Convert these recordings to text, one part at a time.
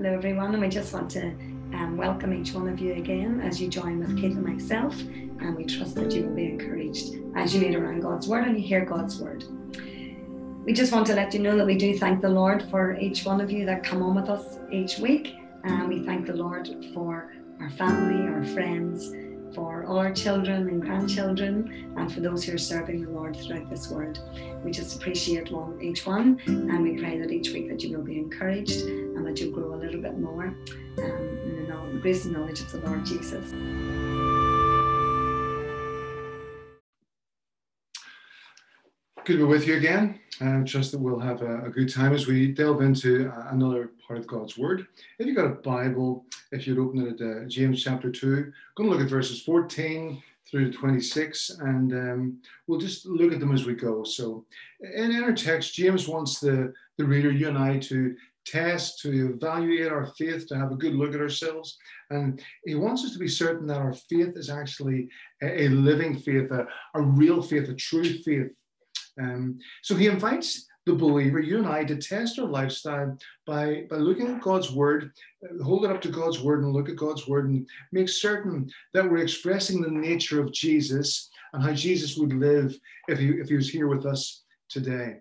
Hello, everyone, and we just want to um, welcome each one of you again as you join with Kate and myself. And we trust that you will be encouraged as you meet around God's Word and you hear God's Word. We just want to let you know that we do thank the Lord for each one of you that come on with us each week. And we thank the Lord for our family, our friends, for all our children and grandchildren, and for those who are serving the Lord throughout this world. We just appreciate one, each one, and we pray that each week that you will be encouraged and that you'll grow a little bit more um, in the grace and knowledge of the Lord Jesus. Good to be with you again. I trust that we'll have a, a, good time as we delve into another part of God's Word. If you've got a Bible, if you'd open it at uh, James chapter 2, I'm going to look at verses 14 through 26, and um, we'll just look at them as we go. So, in, in our text, James wants the, the reader, you and I, to test, to evaluate our faith, to have a good look at ourselves. And he wants us to be certain that our faith is actually a, a living faith, a, a real faith, a true faith um, so he invites the believer, you and I, to test our lifestyle by, by looking at God's word, uh, hold it up to God's word and look at God's word and make certain that we're expressing the nature of Jesus and how Jesus would live if he, if he was here with us today.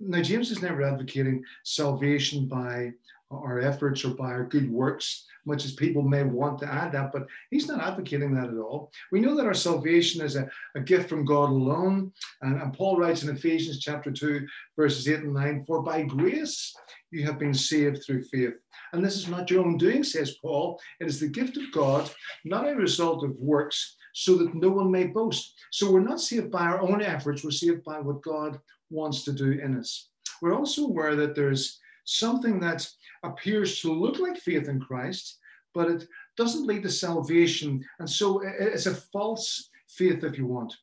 Now, James is never advocating salvation by our efforts or by our good works much as people may want to add that, but he's not advocating that at all. We know that our salvation is a, a gift from God alone. And, and Paul writes in Ephesians chapter 2, verses 8 and 9, For by grace you have been saved through faith. And this is not your own doing, says Paul. It is the gift of God, not a result of works, so that no one may boast. So we're not saved by our own efforts, we're saved by what God wants to do in us. We're also aware that there's something that appears to look like faith in Christ, but it doesn't lead to salvation. And so it's a false faith, if you want.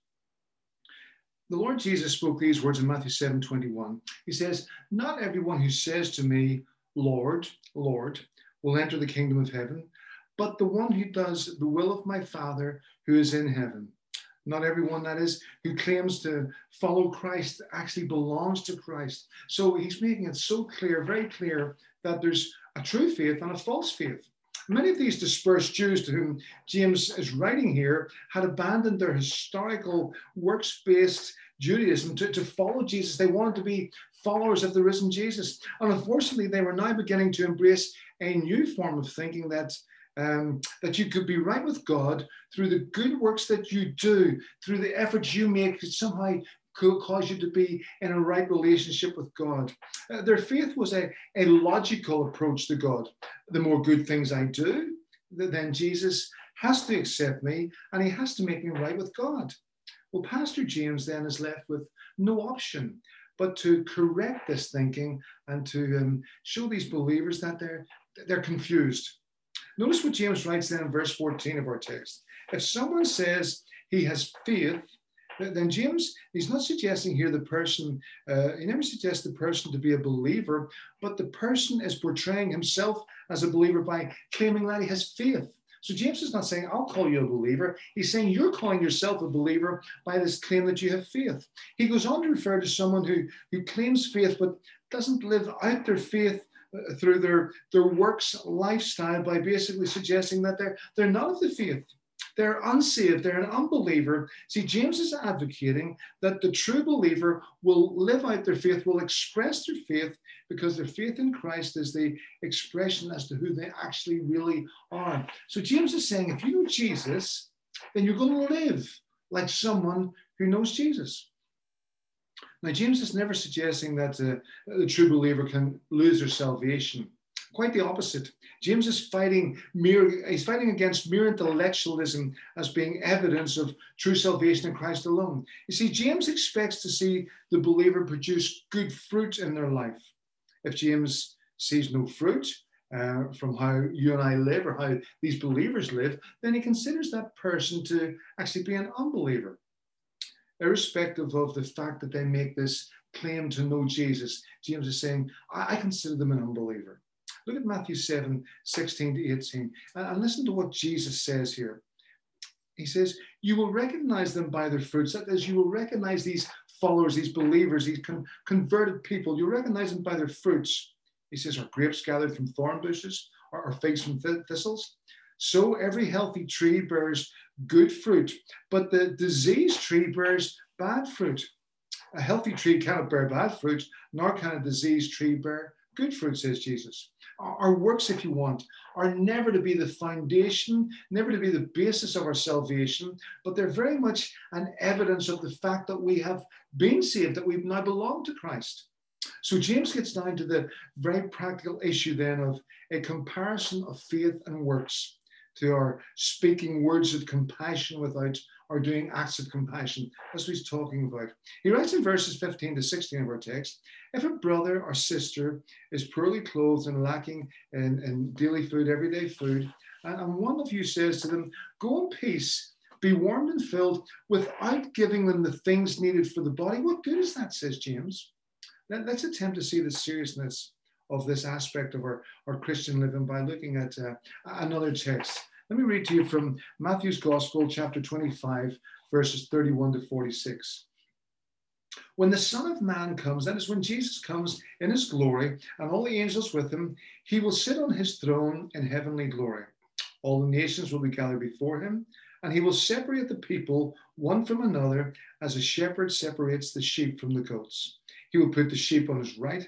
The Lord Jesus spoke these words in Matthew 7 21. He says, Not everyone who says to me, Lord, Lord, will enter the kingdom of heaven, but the one who does the will of my Father who is in heaven. Not everyone, that is, who claims to follow Christ actually belongs to Christ. So he's making it so clear, very clear, that there's a true faith and a false faith. Many of these dispersed Jews to whom James is writing here had abandoned their historical works based Judaism to, to follow Jesus. They wanted to be followers of the risen Jesus. And unfortunately, they were now beginning to embrace a new form of thinking that um, that you could be right with God through the good works that you do, through the efforts you make to somehow cause you to be in a right relationship with God. Uh, their faith was a, a logical approach to God. The more good things I do, then Jesus has to accept me and he has to make me right with God. Well, Pastor James then is left with no option but to correct this thinking and to um, show these believers that they're, they're confused. Notice what James writes then in verse 14 of our text. If someone says he has faith, then James, he's not suggesting here the person, uh, he never suggests the person to be a believer, but the person is portraying himself as a believer by claiming that he has faith. So James is not saying, I'll call you a believer. He's saying you're calling yourself a believer by this claim that you have faith. He goes on to refer to someone who, who claims faith but doesn't live out their faith through their, their works lifestyle by basically suggesting that they're, they're not of the faith. They're unsaved, they're an unbeliever. See, James is advocating that the true believer will live out their faith, will express their faith because their faith in Christ is the expression as to who they actually really are. So James is saying if you know Jesus, then you're going to live like someone who knows Jesus. Now, James is never suggesting that uh, the true believer can lose their salvation. Quite the opposite. James is fighting mere, he's fighting against mere intellectualism as being evidence of true salvation in Christ alone. You see, James expects to see the believer produce good fruit in their life. If James sees no fruit, uh, from how you and I live or how these believers live, then he considers that person to actually be an unbeliever irrespective of the fact that they make this claim to know Jesus, James is saying, I, I consider them an unbeliever. Look at Matthew 7 16 to 18, and, and listen to what Jesus says here. He says, You will recognize them by their fruits. That is, you will recognize these followers, these believers, these con- converted people. You recognize them by their fruits. He says, Are grapes gathered from thorn bushes or, or figs from th- thistles? So every healthy tree bears good fruit, but the diseased tree bears bad fruit. A healthy tree cannot bear bad fruit, nor can a diseased tree bear good fruit, says Jesus. Our works, if you want, are never to be the foundation, never to be the basis of our salvation, but they're very much an evidence of the fact that we have been saved, that we've now belonged to Christ. So James gets down to the very practical issue then of a comparison of faith and works to our speaking words of compassion without or doing acts of compassion. That's what he's talking about. He writes in verses 15 to 16 of our text if a brother or sister is poorly clothed and lacking in, in daily food, everyday food, and, one of you says to them, Go in peace, be warmed and filled without giving them the things needed for the body, what good is that, says James? Let, us attempt to see the seriousness of this aspect of our, our Christian living by looking at uh, another text. Let me read to you from Matthew's Gospel, chapter 25, verses 31 to 46. When the Son of Man comes, that is when Jesus comes in his glory and all the angels with him, he will sit on his throne in heavenly glory. All the nations will be gathered before him, and he will separate the people one from another as a shepherd separates the sheep from the goats. He will put the sheep on his right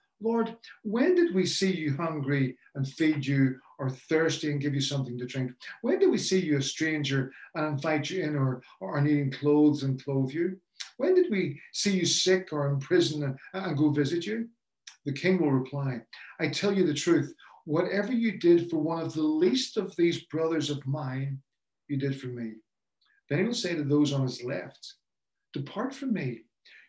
Lord, when did we see you hungry and feed you, or thirsty and give you something to drink? When did we see you a stranger and invite you in, or, or needing clothes and clothe you? When did we see you sick or in prison and, and go visit you? The king will reply, I tell you the truth, whatever you did for one of the least of these brothers of mine, you did for me. Then he will say to those on his left, Depart from me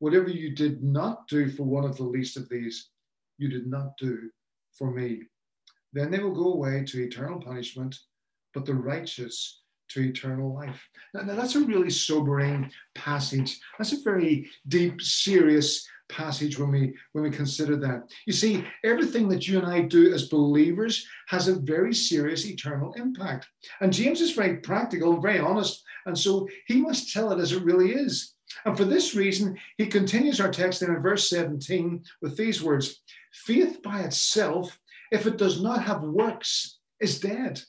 Whatever you did not do for one of the least of these, you did not do for me. Then they will go away to eternal punishment, but the righteous to eternal life. Now, now, that's a really sobering passage. That's a very deep, serious passage when we when we consider that. You see, everything that you and I do as believers has a very serious eternal impact. And James is very practical and very honest, and so he must tell it as it really is. And for this reason, he continues our text in verse 17 with these words Faith by itself, if it does not have works, is dead.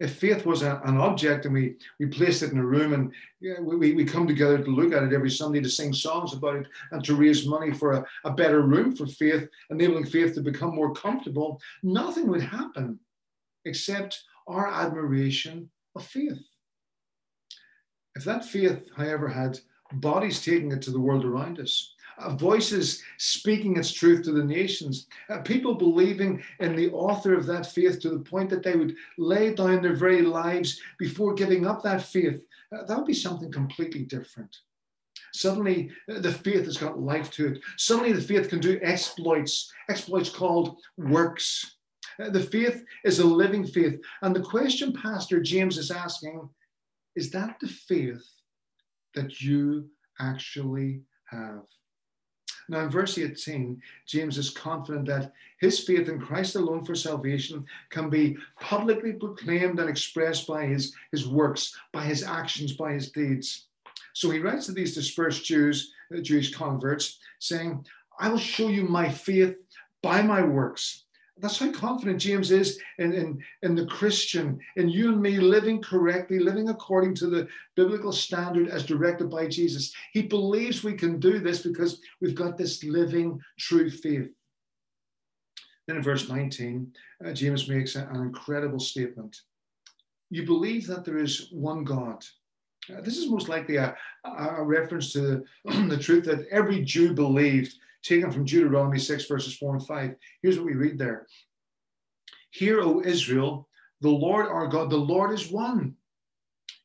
If faith was a, an object and we, we placed it in a room and yeah, we, we come together to look at it every Sunday to sing songs about it and to raise money for a, a better room for faith, enabling faith to become more comfortable, nothing would happen except our admiration of faith. If that faith, however, had bodies taking it to the world around us, uh, voices speaking its truth to the nations, uh, people believing in the author of that faith to the point that they would lay down their very lives before giving up that faith, uh, that would be something completely different. Suddenly, the faith has got life to it. Suddenly, the faith can do exploits, exploits called works. The faith is a living faith. And the question Pastor James is asking is that the faith that you actually have? Now, in verse 18, James is confident that his faith in Christ alone for salvation can be publicly proclaimed and expressed by his, his works, by his actions, by his deeds. So he writes to these dispersed Jews, uh, Jewish converts, saying, I will show you my faith by my works. That's how confident James is in, in, in the Christian, in you and me living correctly, living according to the biblical standard as directed by Jesus. He believes we can do this because we've got this living, true faith. Then in verse 19, uh, James makes an incredible statement. you believe that there is one God. Uh, this is most likely a, a reference to the truth that every Jew believed, taken from Deuteronomy 6, verses 4 and 5. Here's what we read there Hear, O Israel, the Lord our God, the Lord is one.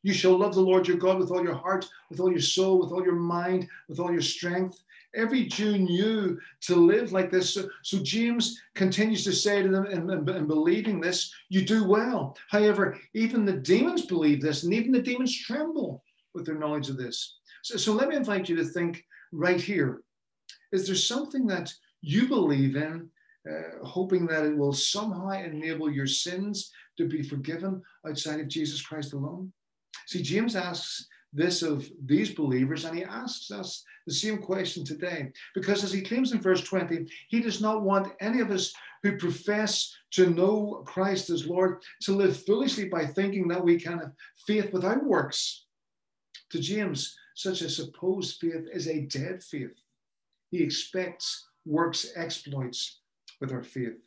You shall love the Lord your God with all your heart, with all your soul, with all your mind, with all your strength. Every Jew knew to live like this. So, so James continues to say to them, and, believing this, you do well. However, even the demons believe this, and even the demons tremble with their knowledge of this. So, so let me invite you to think right here. Is there something that you believe in, uh, hoping that it will somehow enable your sins to be forgiven outside of Jesus Christ alone? See, James asks this of these believers, and he asks us the same question today. Because as he claims in verse 20, he does not want any of us who profess to know Christ as Lord to live foolishly by thinking that we can have faith without works. To James, such a supposed faith is a dead faith. He expects works exploits with our faith.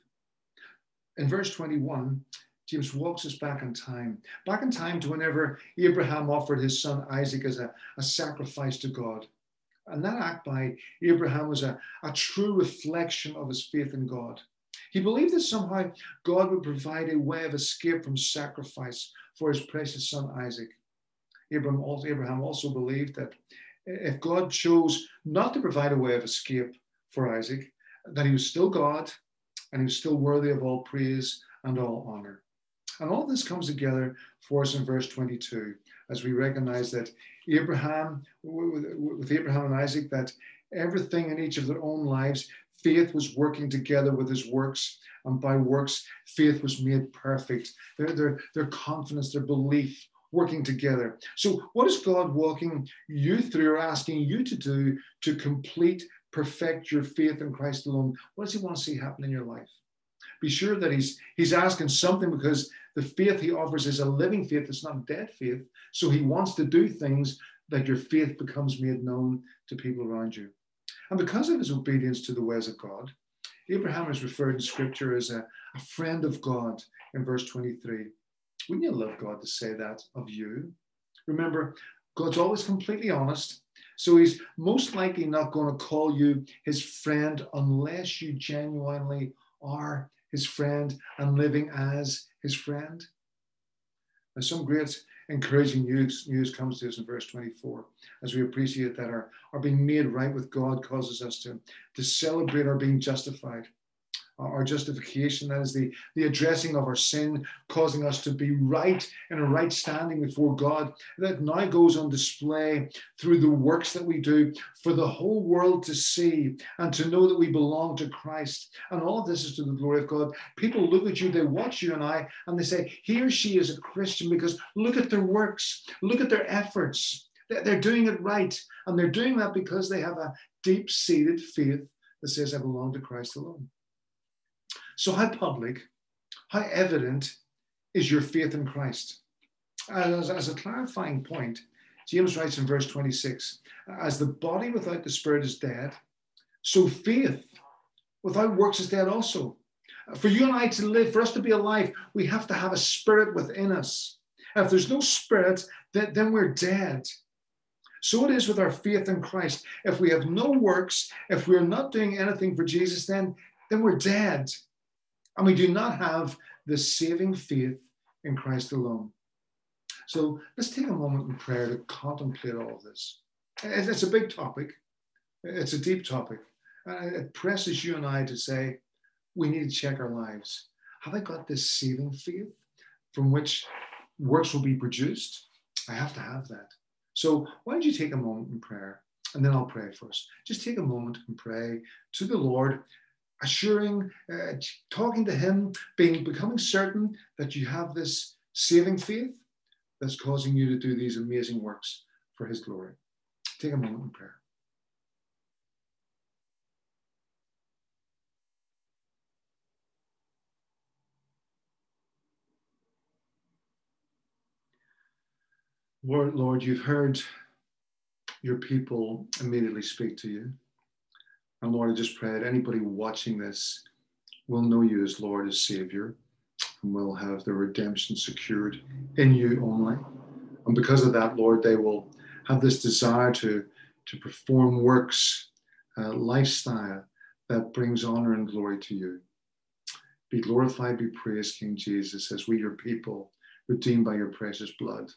In verse 21, James walks us back in time, back in time to whenever Abraham offered his son Isaac as a, a sacrifice to God. And that act by Abraham was a, a true reflection of his faith in God. He believed that somehow God would provide a way of escape from sacrifice for his precious son Isaac. Abraham also, Abraham also believed that if God chose not to provide a way of escape for Isaac, that he was still God and he was still worthy of all praise and all honor. And all this comes together for us in verse 22 as we recognize that Abraham, with Abraham and Isaac, that everything in each of their own lives, faith was working together with his works. And by works, faith was made perfect. Their, their, their confidence, their belief working together. So, what is God walking you through or asking you to do to complete, perfect your faith in Christ alone? What does He want to see happen in your life? Be sure that He's He's asking something because the faith he offers is a living faith, it's not dead faith. So he wants to do things that your faith becomes made known to people around you. And because of his obedience to the ways of God, Abraham is referred in scripture as a, a friend of God in verse 23. Wouldn't you love God to say that of you? Remember, God's always completely honest. So he's most likely not going to call you his friend unless you genuinely are his friend and living as his friend. Some great encouraging news, news comes to us in verse 24 as we appreciate that our, our being made right with God causes us to, to celebrate our being justified Uh, our justification, that is the, the addressing of our sin, causing us to be right in a right standing before God, that now goes on display through the works that we do for the whole world to see and to know that we belong to Christ. And all of this is to the glory of God. People look at you, they watch you and I, and they say, He or she is a Christian because look at their works, look at their efforts. They're doing it right. And they're doing that because they have a deep seated faith that says, I belong to Christ alone. So, how public, how evident is your faith in Christ? As, as a clarifying point, James writes in verse 26 As the body without the spirit is dead, so faith without works is dead also. For you and I to live, for us to be alive, we have to have a spirit within us. If there's no spirit, then, then we're dead. So it is with our faith in Christ. If we have no works, if we're not doing anything for Jesus, then, then we're dead. And we do not have the saving faith in Christ alone. So let's take a moment in prayer to contemplate all of this. It's a big topic, it's a deep topic. It presses you and I to say, we need to check our lives. Have I got this saving faith from which works will be produced? I have to have that. So why don't you take a moment in prayer and then I'll pray for us. Just take a moment and pray to the Lord assuring, uh, talking to Him, being becoming certain that you have this saving faith that's causing you to do these amazing works for His glory. Take a moment in prayer. Lord, Lord, you've heard your people immediately speak to you. And Lord, I just pray that anybody watching this will know you as Lord, as Savior. and will have their redemption secured in you only. And because of that, Lord, they will have this desire to, to perform works, uh, lifestyle that brings honor and glory to you. Be glorified, be praised, King Jesus, as we, your people, redeemed by your precious blood,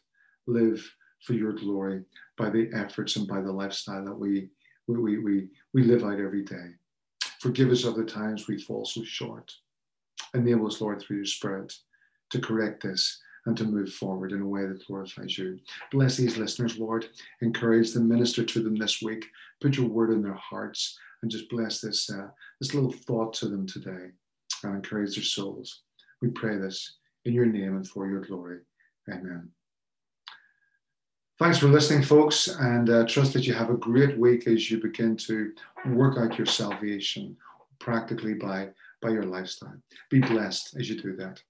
live for your glory by the efforts and by the lifestyle that we, we, we, we, live out every day. Forgive us of the times we fall so short. Enable us, Lord, through your Spirit to correct this and to move forward in a way that glorifies you. Bless these listeners, Lord. Encourage them, minister to them this week. Put your word in their hearts and just bless this, uh, this little thought to them today and encourage their souls. We pray this in your name and for your glory. Amen. Thanks for listening, folks, and uh, trust that you have a great week as you begin to work out your salvation practically by, by your lifestyle. Be blessed as you do that.